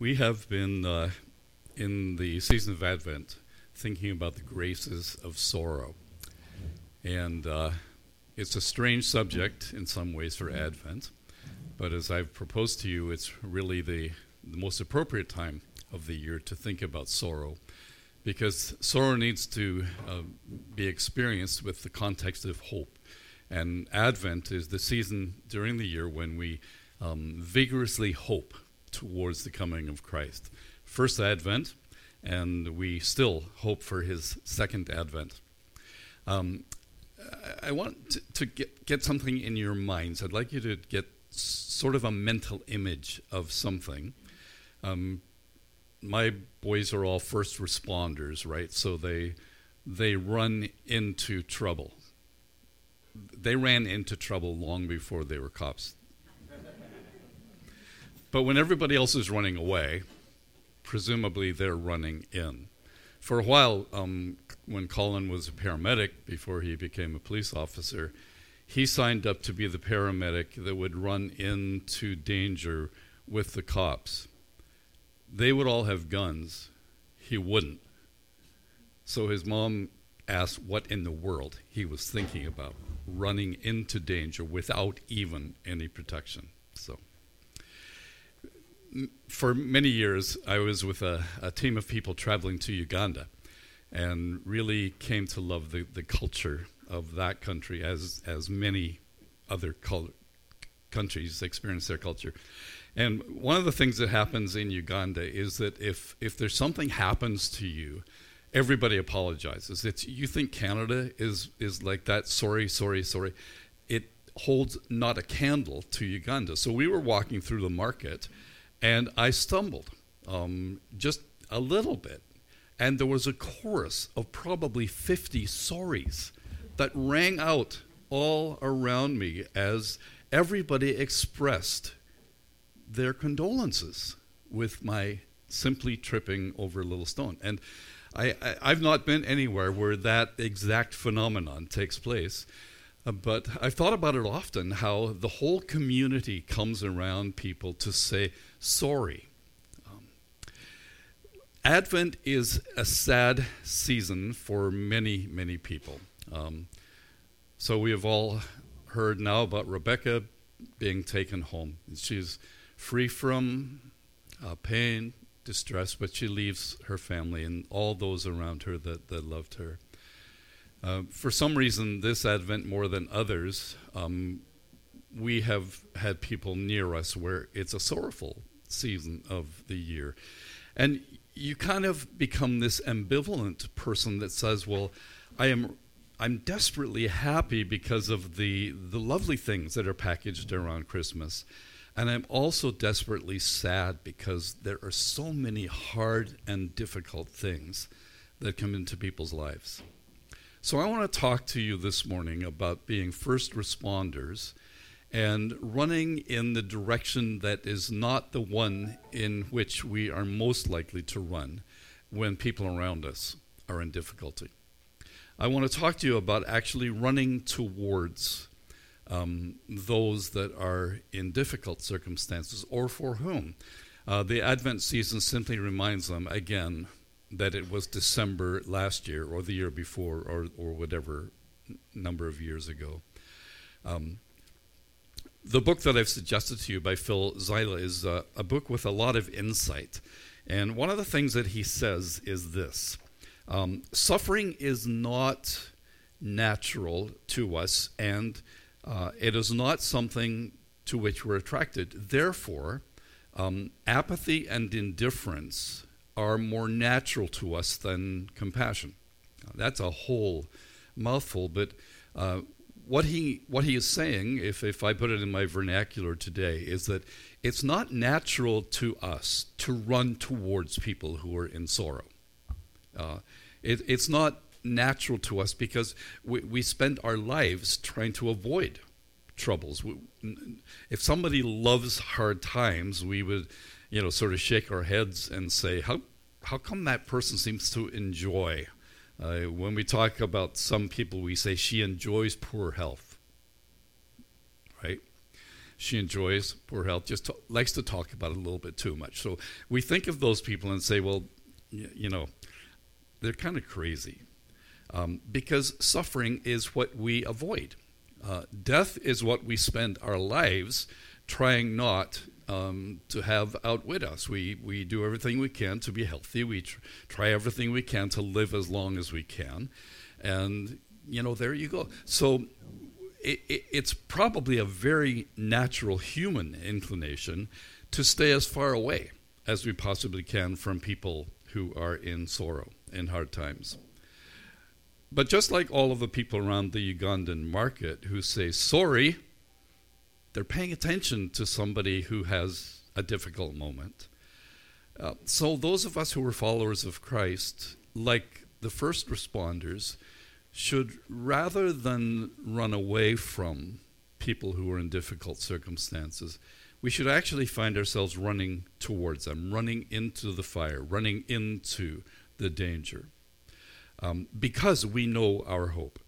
We have been uh, in the season of Advent thinking about the graces of sorrow. And uh, it's a strange subject in some ways for Advent, but as I've proposed to you, it's really the, the most appropriate time of the year to think about sorrow because sorrow needs to uh, be experienced with the context of hope. And Advent is the season during the year when we um, vigorously hope towards the coming of Christ. First Advent, and we still hope for his second Advent. Um, I want to, to, get, get something in your minds. I'd like you to get sort of a mental image of something. Um, my boys are all first responders, right? So they they run into trouble. They ran into trouble long before they were cops. But when everybody else is running away, presumably they're running in. For a while, um, when Colin was a paramedic before he became a police officer, he signed up to be the paramedic that would run into danger with the cops they would all have guns. He wouldn't. So his mom asked what in the world he was thinking about running into danger without even any protection. So for many years, I was with a, a, team of people traveling to Uganda and really came to love the, the culture of that country as, as many other col- countries experience their culture. And one of the things that happens in Uganda is that if, if there's something happens to you, everybody apologizes. It's, you think Canada is, is like that, sorry, sorry, sorry. It holds not a candle to Uganda. So we were walking through the market and I stumbled um, just a little bit. And there was a chorus of probably 50 sorries that rang out all around me as everybody expressed their condolences with my simply tripping over a little stone. And I, have not been anywhere where that exact phenomenon takes place. Uh, but I've thought about it often how the whole community comes around people to say sorry. Um, Advent is a sad season for many, many people. Um, so we have all heard now about Rebecca being taken home. She's free from uh, pain, distress, but she leaves her family and all those around her that, that loved her. Uh, for some reason, this Advent more than others, um, we have had people near us where it's a sorrowful season of the year. And you kind of become this ambivalent person that says, well, I am I'm desperately happy because of the the lovely things that are packaged around Christmas. And I'm also desperately sad because there are so many hard and difficult things that come into people's lives. So I want to talk to you this morning about being first responders and running in the direction that is not the one in which we are most likely to run when people around us are in difficulty. I want to talk to you about actually running towards um, those that are in difficult circumstances or for whom. Uh, the Advent season simply reminds them again that it was December last year or the year before or, or whatever number of years ago. Um, the book that I've suggested to you by Phil Zylla is uh, a book with a lot of insight. And one of the things that he says is this um, suffering is not natural to us, and uh, it is not something to which we're attracted. Therefore, um, apathy and indifference are more natural to us than compassion. that's a whole mouthful, but uh, what he what he is saying, if if I put it in my vernacular today, is that it's not natural to us to run towards people who are in sorrow. Uh, it, it's not natural to us because we, we spend our lives trying to avoid troubles. We, if somebody loves hard times, we would, you know, sort of shake our heads and say, how, how come that person seems to enjoy? Uh, when we talk about some people, we say she enjoys poor health, right? she enjoys poor health, just to, likes to talk about it a little bit too much. So we think of those people and say, well, y- you know, they're kind of crazy. Um, because suffering is what we avoid. Uh, death is what we spend our lives trying not um, to have outwit us. We, we do everything we can to be healthy. We tr- try everything we can to live as long as we can. And, you know, there you go. So it, it, it's probably a very natural human inclination to stay as far away as we possibly can from people who are in sorrow, in hard times. But just like all of the people around the Ugandan market who say sorry, they're paying attention to somebody who has a difficult moment. Uh, so, those of us who are followers of Christ, like the first responders, should rather than run away from people who are in difficult circumstances, we should actually find ourselves running towards them, running into the fire, running into the danger, um, because we know our hope.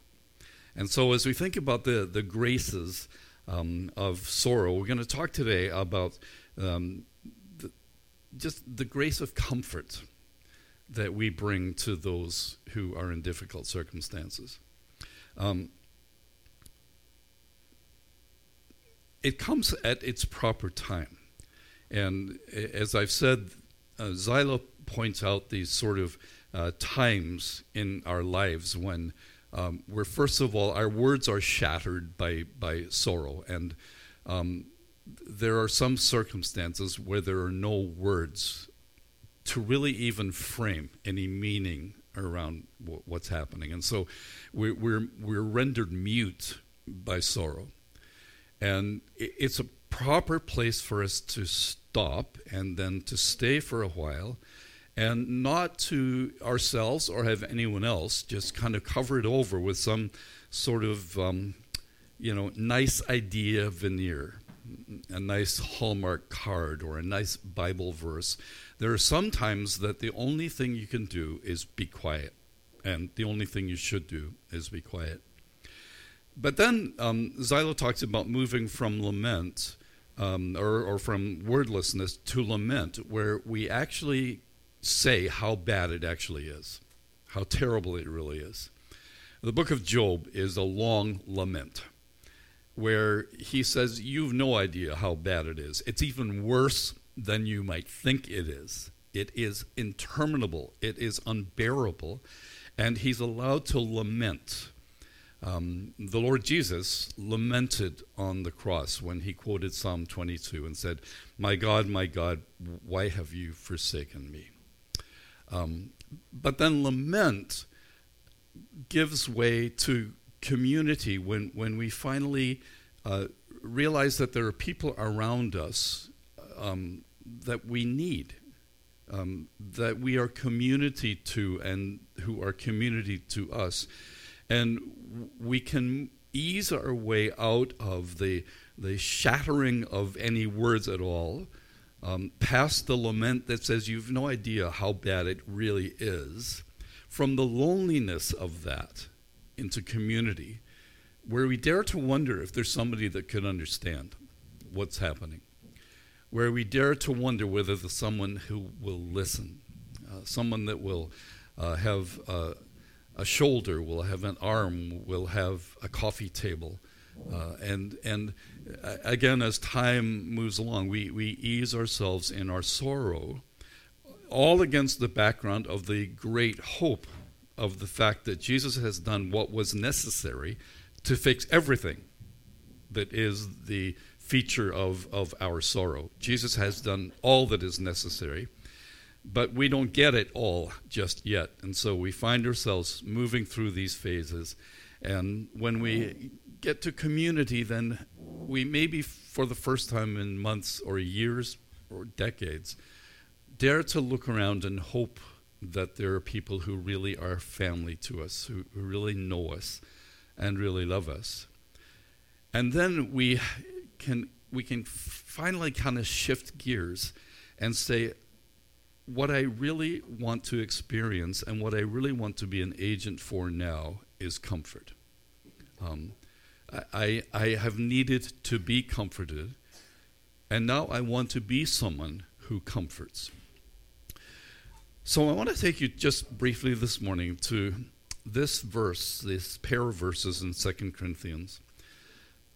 And so, as we think about the, the graces um, of sorrow. We're going to talk today about um, the, just the grace of comfort that we bring to those who are in difficult circumstances. Um, it comes at its proper time. And as I've said, uh, Zylla points out these sort of uh, times in our lives when um, where first of all our words are shattered by by sorrow, and um, there are some circumstances where there are no words to really even frame any meaning around w- what's happening, and so we're, we're we're rendered mute by sorrow, and it's a proper place for us to stop and then to stay for a while and not to ourselves or have anyone else just kind of cover it over with some sort of um, you know nice idea veneer a nice hallmark card or a nice bible verse. There are some times that the only thing you can do is be quiet and the only thing you should do is be quiet. But then um, talks about moving from lament um, or, or from wordlessness to lament, where we actually say how bad it actually is, how terrible it really is. The book of Job is a long lament where he says, You've no idea how bad it is. It's even worse than you might think it is. It is interminable, it is unbearable, and he's allowed to lament. Um, the Lord Jesus lamented on the cross when he quoted Psalm 22 and said, My God, my God, why have you forsaken me? Um, but then lament gives way to community when, when we finally uh, realize that there are people around us um, that we need, um, that we are community to, and who are community to us. And we can ease our way out of the, the shattering of any words at all um, past the lament that says you've no idea how bad it really is, from the loneliness of that into community, where we dare to wonder if there's somebody that could understand what's happening, where we dare to wonder whether there's someone who will listen, uh, someone that will uh, have uh, a shoulder, will have an arm, will have a coffee table. Uh, and and uh, again, as time moves along, we, we ease ourselves in our sorrow, all against the background of the great hope of the fact that Jesus has done what was necessary to fix everything that is the feature of, of our sorrow. Jesus has done all that is necessary, but we don't get it all just yet. And so we find ourselves moving through these phases. And when we get to community, then we maybe for the first time in months or years or decades dare to look around and hope that there are people who really are family to us, who, who really know us and really love us. And then we can we can finally kind of shift gears and say what I really want to experience and what I really want to be an agent for now is comfort. Um, I, I have needed to be comforted, and now I want to be someone who comforts. So I want to take you just briefly this morning to this verse, this pair of verses in 2 Corinthians,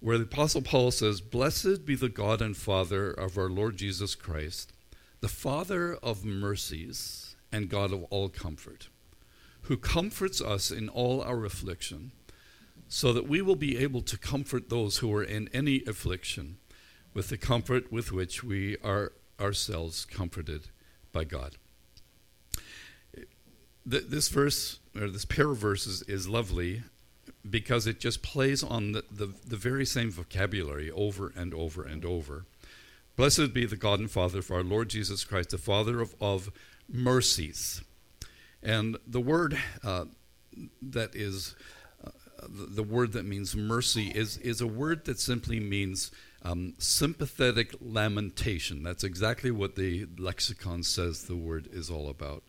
where the Apostle Paul says, Blessed be the God and Father of our Lord Jesus Christ, the Father of mercies and God of all comfort, who comforts us in all our affliction, so that we will be able to comfort those who are in any affliction with the comfort with which we are ourselves comforted by God. This verse, or this pair of verses, is lovely because it just plays on the, the, the, very same vocabulary over and over and over. Blessed be the God and Father of our Lord Jesus Christ, the Father of, of mercies. And the word uh, that is the word that means mercy is, is a word that simply means um, sympathetic lamentation. That's exactly what the lexicon says the word is all about.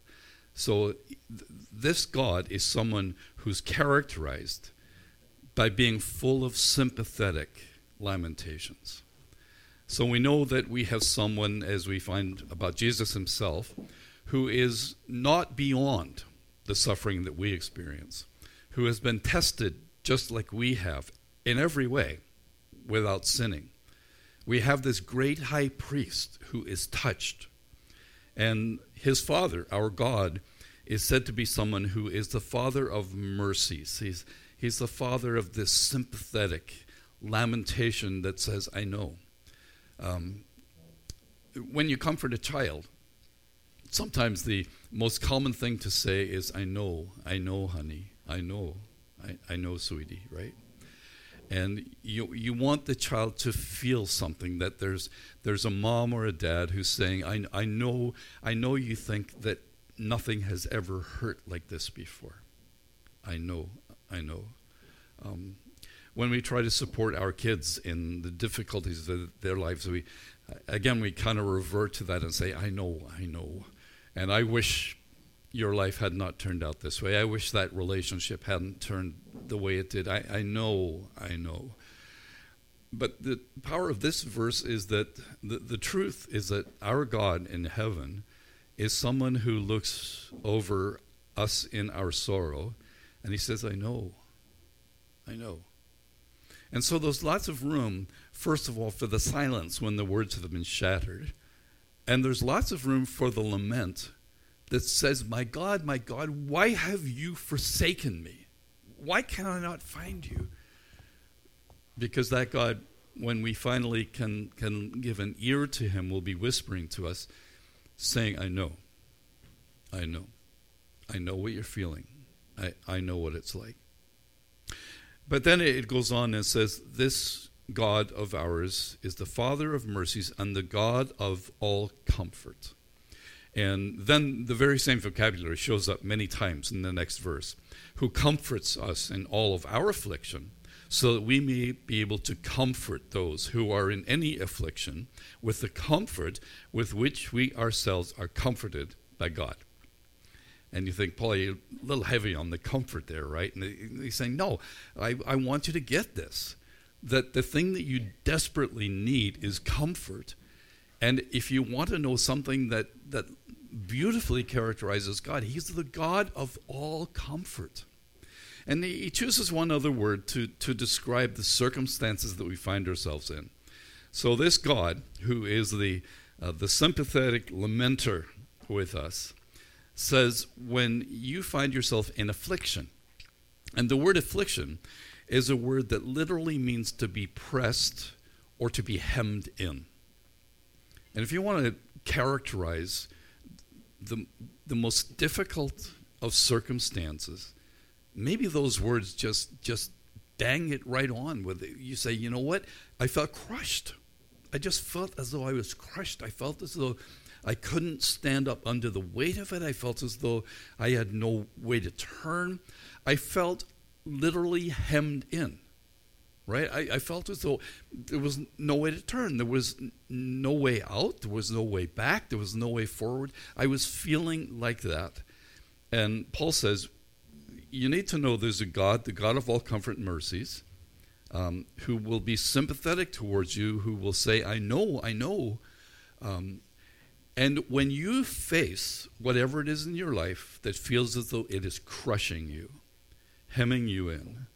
So, th- this God is someone who's characterized by being full of sympathetic lamentations. So, we know that we have someone, as we find about Jesus himself, who is not beyond the suffering that we experience, who has been tested just like we have in every way without sinning. We have this great high priest who is touched. And his father, our God, is said to be someone who is the father of mercies. He's, he's the father of this sympathetic lamentation that says, I know. Um, when you comfort a child, sometimes the most common thing to say is, I know, I know, honey, I know, I, I know, sweetie, right? And you, you want the child to feel something that there's, there's a mom or a dad who's saying, I, I, know, I know you think that nothing has ever hurt like this before. I know, I know. Um, when we try to support our kids in the difficulties of their lives, we again we kind of revert to that and say, "I know, I know," and I wish your life had not turned out this way. I wish that relationship hadn't turned the way it did. I, I know, I know. But the power of this verse is that the, the truth is that our God in heaven is someone who looks over us in our sorrow and he says, I know. I know. And so there's lots of room, first of all, for the silence when the words have been shattered. And there's lots of room for the lament that says, My God, my God, why have you forsaken me? Why can I not find you? Because that God, when we finally can, can give an ear to him, will be whispering to us, saying, I know. I know. I know what you're feeling. I, I know what it's like. But then it goes on and says, This God of ours is the Father of mercies and the God of all comfort. And then the very same vocabulary shows up many times in the next verse who comforts us in all of our affliction, so that we may be able to comfort those who are in any affliction with the comfort with which we ourselves are comforted by God. And you think, Paul, you're a little heavy on the comfort there, right? And he's saying, no, I, I want you to get this. That the thing that you desperately need is comfort. And if you want to know something that, that beautifully characterizes God, He's the God of all comfort. And he chooses one other word to, to describe the circumstances that we find ourselves in. So, this God, who is the, uh, the sympathetic lamenter with us, says when you find yourself in affliction, and the word affliction is a word that literally means to be pressed or to be hemmed in. And if you want to characterize the, the most difficult of circumstances, maybe those words just just bang it right on with it. You say, you know what? I felt crushed. I just felt as though I was crushed. I felt as though I couldn't stand up under the weight of it. I felt as though I had no way to turn. I felt literally hemmed in, right? I, I felt as though there was no way to turn. There was no way out. There was no way back. There was no way forward. I was feeling like that. And Paul says, you need to know there's a God, the God of all comfort and mercies, um, who will be sympathetic towards you, who will say, I know, I know. Um, and when you face whatever it is in your life that feels as though it is crushing you, hemming you in,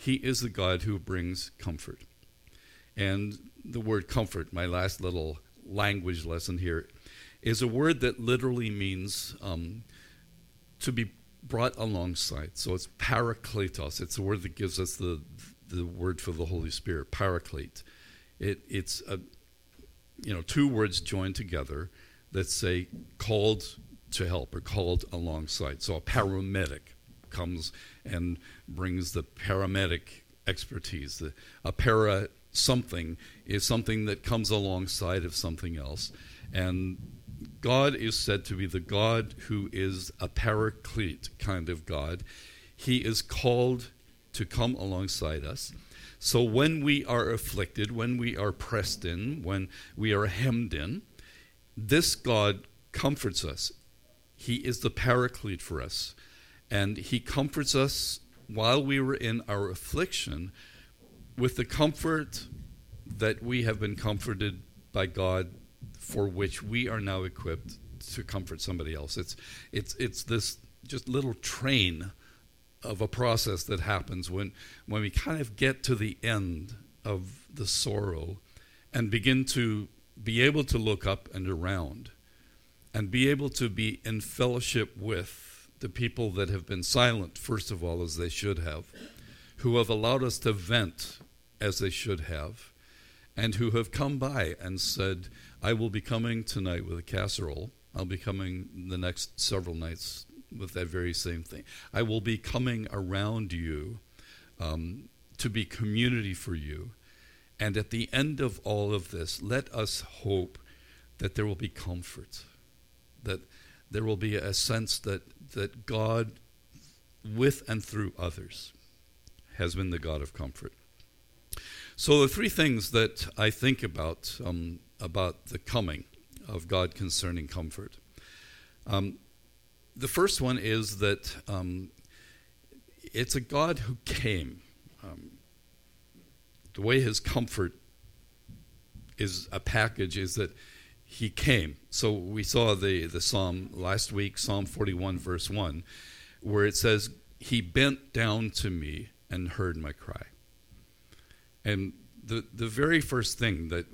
He is the God who brings comfort. And the word comfort, my last little language lesson here, is a word that literally means um, to be brought alongside. So it's parakletos. It's a word that gives us the the word for the Holy Spirit, paraclete. It, it's a, you know two words joined together that say called to help or called alongside. So a paramedic comes and brings the paramedic expertise. The, a para something is something that comes alongside of something else. And God is said to be the God who is a paraclete kind of God. He is called to come alongside us. So when we are afflicted, when we are pressed in, when we are hemmed in, this God comforts us. He is the paraclete for us. And He comforts us while we were in our affliction with the comfort that we have been comforted by God for which we are now equipped to comfort somebody else. It's, it's, it's this just little train of a process that happens when, when we kind of get to the end of the sorrow and begin to be able to look up and around and be able to be in fellowship with the people that have been silent, first of all, as they should have, who have allowed us to vent as they should have, and who have come by and said, I will be coming tonight with a casserole. I'll be coming the next several nights with that very same thing. I will be coming around you um, to be community for you and at the end of all of this, let us hope that there will be comfort, that there will be a sense that, that God, with and through others, has been the God of comfort. So, the three things that I think about um, about the coming of God concerning comfort. Um, the first one is that um, it's a God who came. Um, the way his comfort is a package is that he came. So we saw the, the psalm last week, Psalm 41, verse 1, where it says, He bent down to me and heard my cry. And the, the very first thing that,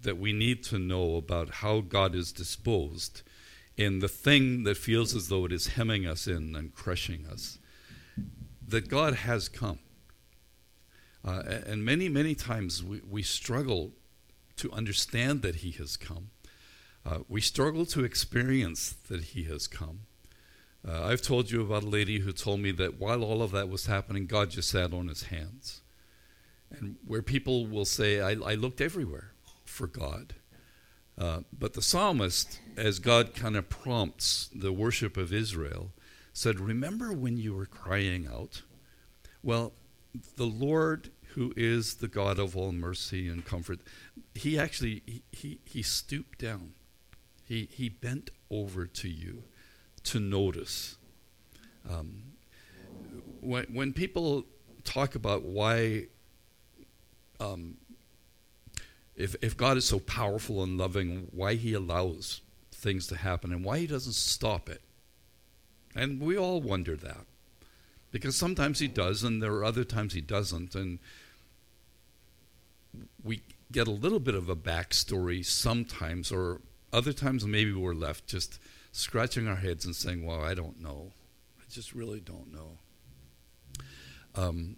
that we need to know about how God is disposed in the thing that feels as though it is hemming us in and crushing us, that God has come. Uh, and many, many times we, we struggle to understand that He has come. Uh, we struggle to experience that He has come. Uh, I've told you about a lady who told me that while all of that was happening, God just sat on His hands. And where people will say, I, I looked everywhere for God. Uh, but the psalmist, as God kind of prompts the worship of Israel, said, Remember when you were crying out? Well, the Lord, who is the God of all mercy and comfort, he actually he, he, he stooped down. He, he bent over to you to notice. Um, when, when people talk about why, um, if, if God is so powerful and loving, why he allows things to happen and why he doesn't stop it. And we all wonder that because sometimes he does and there are other times he doesn't and we get a little bit of a backstory sometimes or other times maybe we're left just scratching our heads and saying well i don't know. I just really don't know. Um,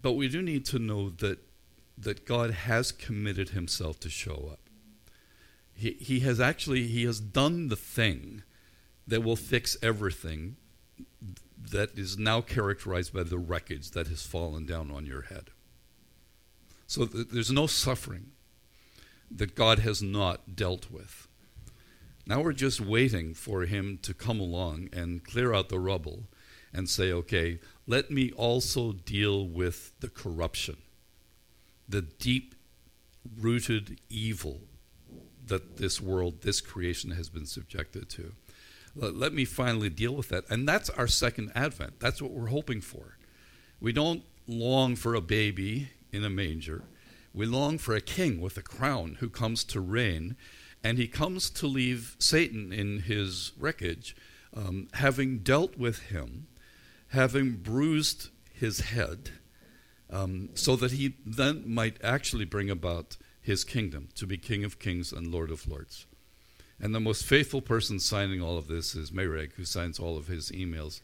but we do need to know that that god has committed himself to show up. He, he has actually he has done the thing that will fix everything that is now characterized by the wreckage that has fallen down on your head. So th- there's no suffering that God has not dealt with. Now we're just waiting for Him to come along and clear out the rubble and say, okay, let me also deal with the corruption, the deep rooted evil that this world, this creation has been subjected to. Let, me finally deal with that. And that's our second advent. That's what we're hoping for. We don't long for a baby in a manger. We long for a king with a crown who comes to reign, and he comes to leave Satan in his wreckage, um, having dealt with him, having bruised his head, um, so that he then might actually bring about his kingdom to be King of Kings and Lord of Lords. And the most faithful person signing all of this is Mereg, who signs all of his emails.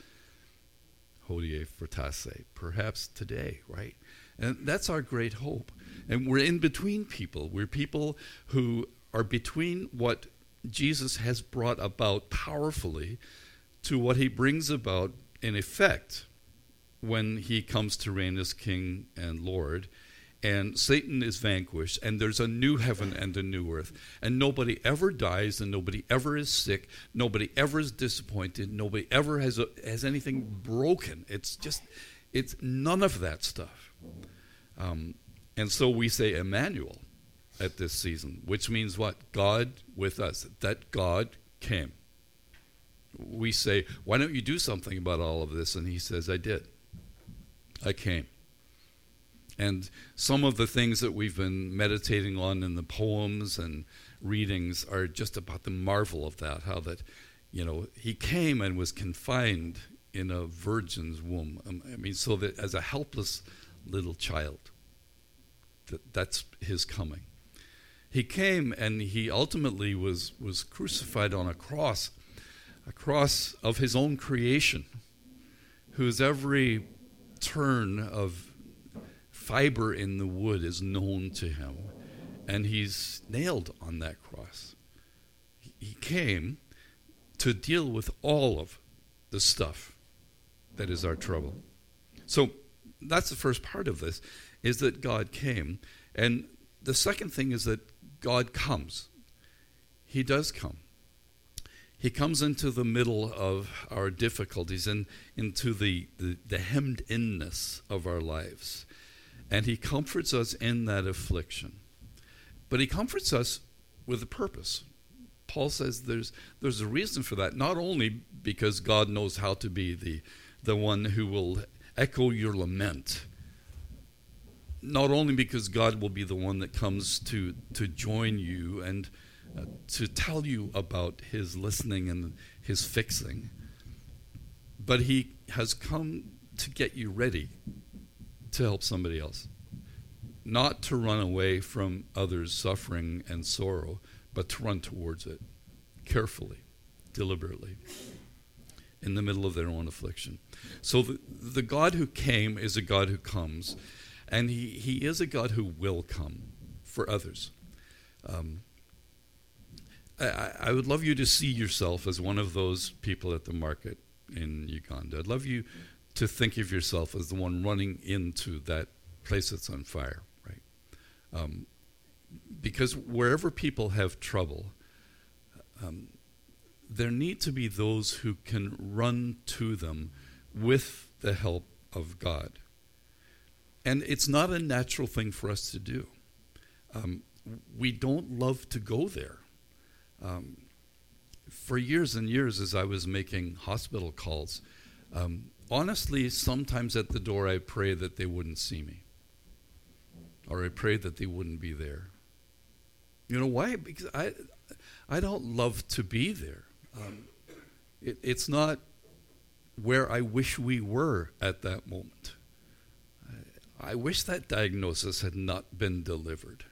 Hodie fortasse, perhaps today, right? And that's our great hope. And we're in between people. We're people who are between what Jesus has brought about powerfully to what he brings about in effect when he comes to reign as king and lord and Satan is vanquished, and there's a new heaven and a new earth. And nobody ever dies, and nobody ever is sick, nobody ever is disappointed, nobody ever has, a, has anything broken. It's just, it's none of that stuff. Um, and so we say Emmanuel at this season, which means what? God with us, that God came. We say, Why don't you do something about all of this? And he says, I did. I came. And some of the things that we've been meditating on in the poems and readings are just about the marvel of that, how that, you know, he came and was confined in a virgin's womb. Um, I mean, so that as a helpless little child, that, that's his coming. He came and he ultimately was, was crucified on a cross, a cross of his own creation, whose every turn of fiber in the wood is known to him, and he's nailed on that cross. He came to deal with all of the stuff that is our trouble. So that's the first part of this is that God came. And the second thing is that God comes. He does come. He comes into the middle of our difficulties and into the, the, the hemmed inness of our lives and he comforts us in that affliction. But he comforts us with a purpose. Paul says there's there's a reason for that, not only because God knows how to be the the one who will echo your lament, not only because God will be the one that comes to to join you and uh, to tell you about his listening and his fixing, but he has come to get you ready to help somebody else. Not to run away from others' suffering and sorrow, but to run towards it carefully, deliberately, in the middle of their own affliction. So the, the God who came is a God who comes, and he, he is a God who will come for others. Um, I, I would love you to see yourself as one of those people at the market in Uganda. I'd love you to think of yourself as the one running into that place that's on fire, right? Um, because wherever people have trouble, um, there need to be those who can run to them with the help of God. And it's not a natural thing for us to do. Um, we don't love to go there. Um, for years and years, as I was making hospital calls, um, honestly, sometimes at the door I pray that they wouldn't see me. Or I pray that they wouldn't be there. You know why? Because I, I don't love to be there. Um, it, it's not where I wish we were at that moment. I, wish that diagnosis had not been delivered.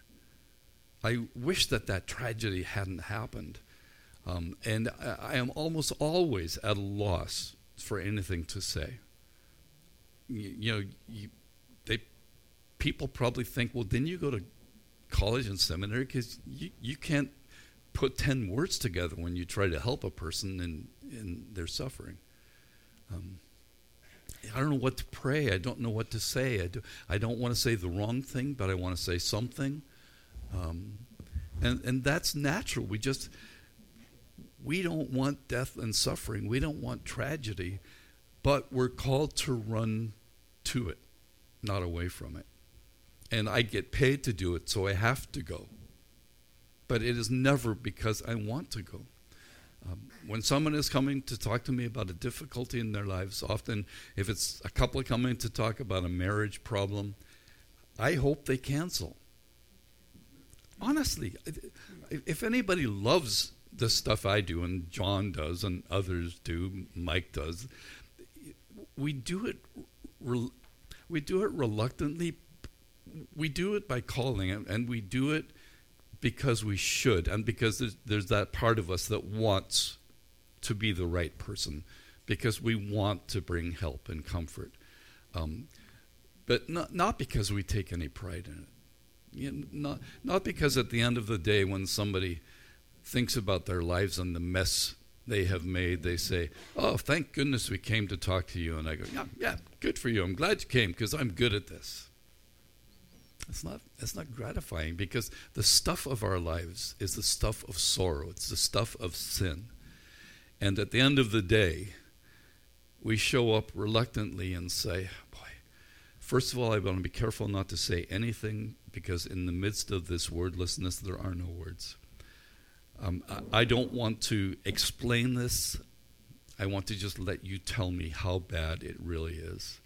I wish that that tragedy hadn't happened. Um, and I, I am almost always at a loss for anything to say. You, you know, they people probably think, well, didn't you go to college and seminary? Because you, you can't put 10 words together when you try to help a person in, in their suffering. Um, I don't know what to pray. I don't know what to say. I, do, I don't want to say the wrong thing, but I want to say something. Um, and, and that's natural. We just, we don't want death and suffering. We don't want tragedy, but we're called to run to it, not away from it. And I get paid to do it, so I have to go. But it is never because I want to go. Um, when someone is coming to talk to me about a difficulty in their lives, often if it's a couple coming to talk about a marriage problem, I hope they cancel. Honestly, if anybody loves the stuff I do and John does and others do, Mike does, we do it we do it reluctantly. We do it by calling and we do it because we should, and because there's, there's that part of us that wants to be the right person, because we want to bring help and comfort. Um, but not, not because we take any pride in it. You know, not, not because at the end of the day, when somebody thinks about their lives and the mess they have made, they say, Oh, thank goodness we came to talk to you. And I go, Yeah, yeah, good for you. I'm glad you came because I'm good at this. It's not, it's not gratifying because the stuff of our lives is the stuff of sorrow, it's the stuff of sin. And at the end of the day, we show up reluctantly and say, Boy, first of all, I want to be careful not to say anything because in the midst of this wordlessness, there are no words. Um, I, I don't want to explain this. I want to just let you tell me how bad it really is.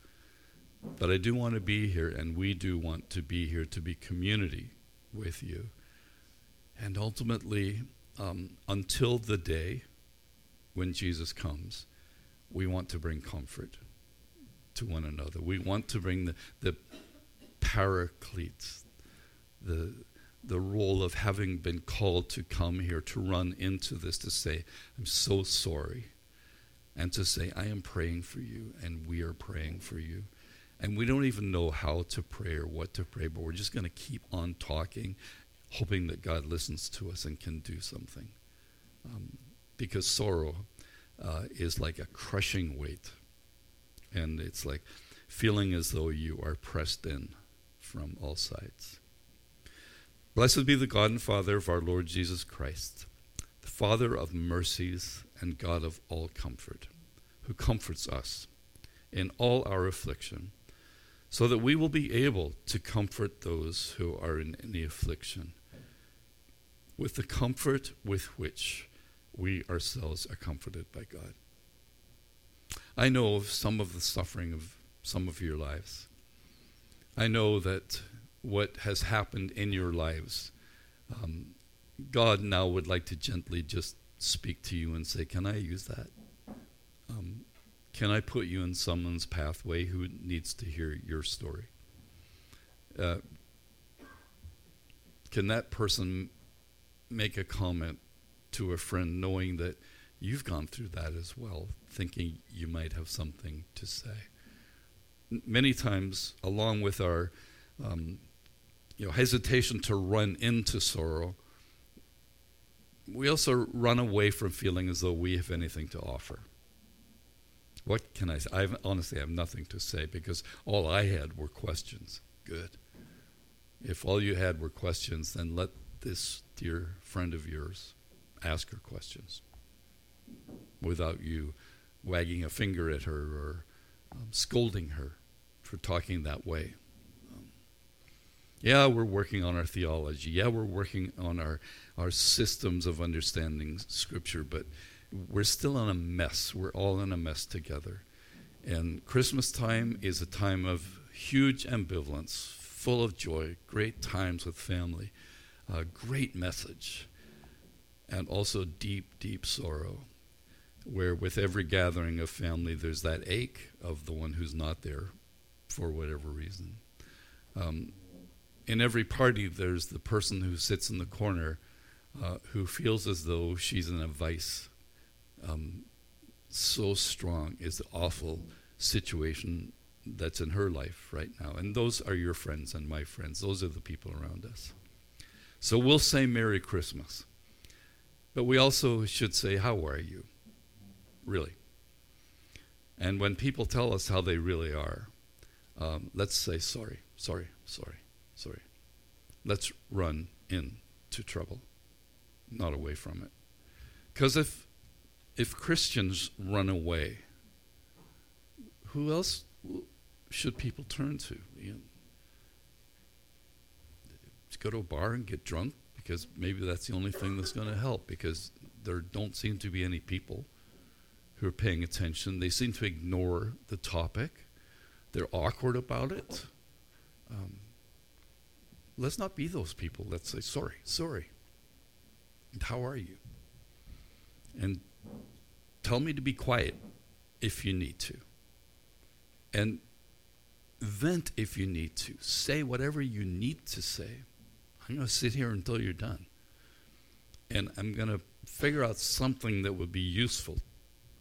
But I do want to be here, and we do want to be here to be community with you. And ultimately, um, until the day when Jesus comes, we want to bring comfort to one another. We want to bring the, the paracletes, the, the role of having been called to come here, to run into this, to say, I'm so sorry, and to say, I am praying for you, and we are praying for you. And we don't even know how to pray or what to pray, but we're just going to keep on talking, hoping that God listens to us and can do something. Um, because sorrow uh, is like a crushing weight, and it's like feeling as though you are pressed in from all sides. Blessed be the God and Father of our Lord Jesus Christ, the Father of mercies and God of all comfort, who comforts us in all our affliction, so that we will be able to comfort those who are in any affliction with the comfort with which we ourselves are comforted by God. I know of some of the suffering of some of your lives. I know that what has happened in your lives, um, God now would like to gently just speak to you and say, Can I use that? Can I put you in someone's pathway who needs to hear your story? Uh, can that person make a comment to a friend knowing that you've gone through that as well, thinking you might have something to say? many times, along with our um, you know, hesitation to run into sorrow, we also run away from feeling as though we have anything to offer. What can I say? I honestly have nothing to say because all I had were questions. Good. If all you had were questions, then let this dear friend of yours ask her questions without you wagging a finger at her or um, scolding her for talking that way. Yeah, we're working on our theology. Yeah, we're working on our, our systems of understanding Scripture, but we're still in a mess. We're all in a mess together. And Christmas time is a time of huge ambivalence, full of joy, great times with family, a great message, and also deep, deep sorrow, where with every gathering of family, there's that ache of the one who's not there for whatever reason. Um, in every party, there's the person who sits in the corner uh, who feels as though she's in a vice. Um, so strong is the awful situation that's in her life right now. And those are your friends and my friends. Those are the people around us. So we'll say Merry Christmas. But we also should say, How are you? Really. And when people tell us how they really are, um, let's say sorry, sorry, sorry. Sorry. Let's run into trouble, not away from it. Because if, if Christians run away, who else should people turn to? You know, go to a bar and get drunk because maybe that's the only thing that's going to help because there don't seem to be any people who are paying attention. They seem to ignore the topic. They're awkward about it. Um, let's not be those people. Let's say, sorry, sorry. And how are you? And tell me to be quiet if you need to. And vent if you need to. Say whatever you need to say. I'm going to sit here until you're done. And I'm going to figure out something that would be useful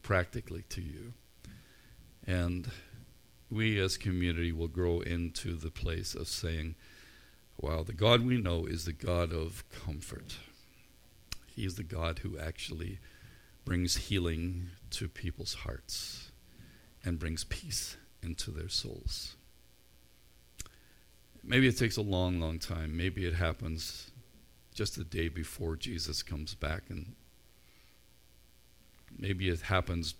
practically to you. And we as community will grow into the place of saying, wow, the God we know is the God of comfort. He is the God who actually brings healing to people's hearts and brings peace into their souls. Maybe it takes a long, long time. Maybe it happens just the day before Jesus comes back, and maybe it happens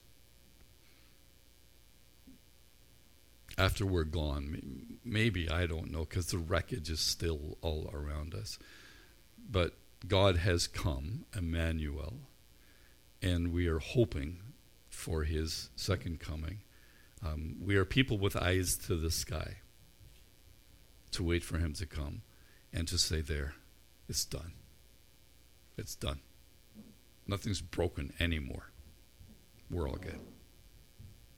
after we're gone. Maybe, I don't know, because the wreckage is still all around us. But God has come, Emmanuel, and we are hoping for his second coming. Um, we are people with eyes to the sky to wait for him to come and to say, There, it's done. It's done. Nothing's broken anymore. We're all good.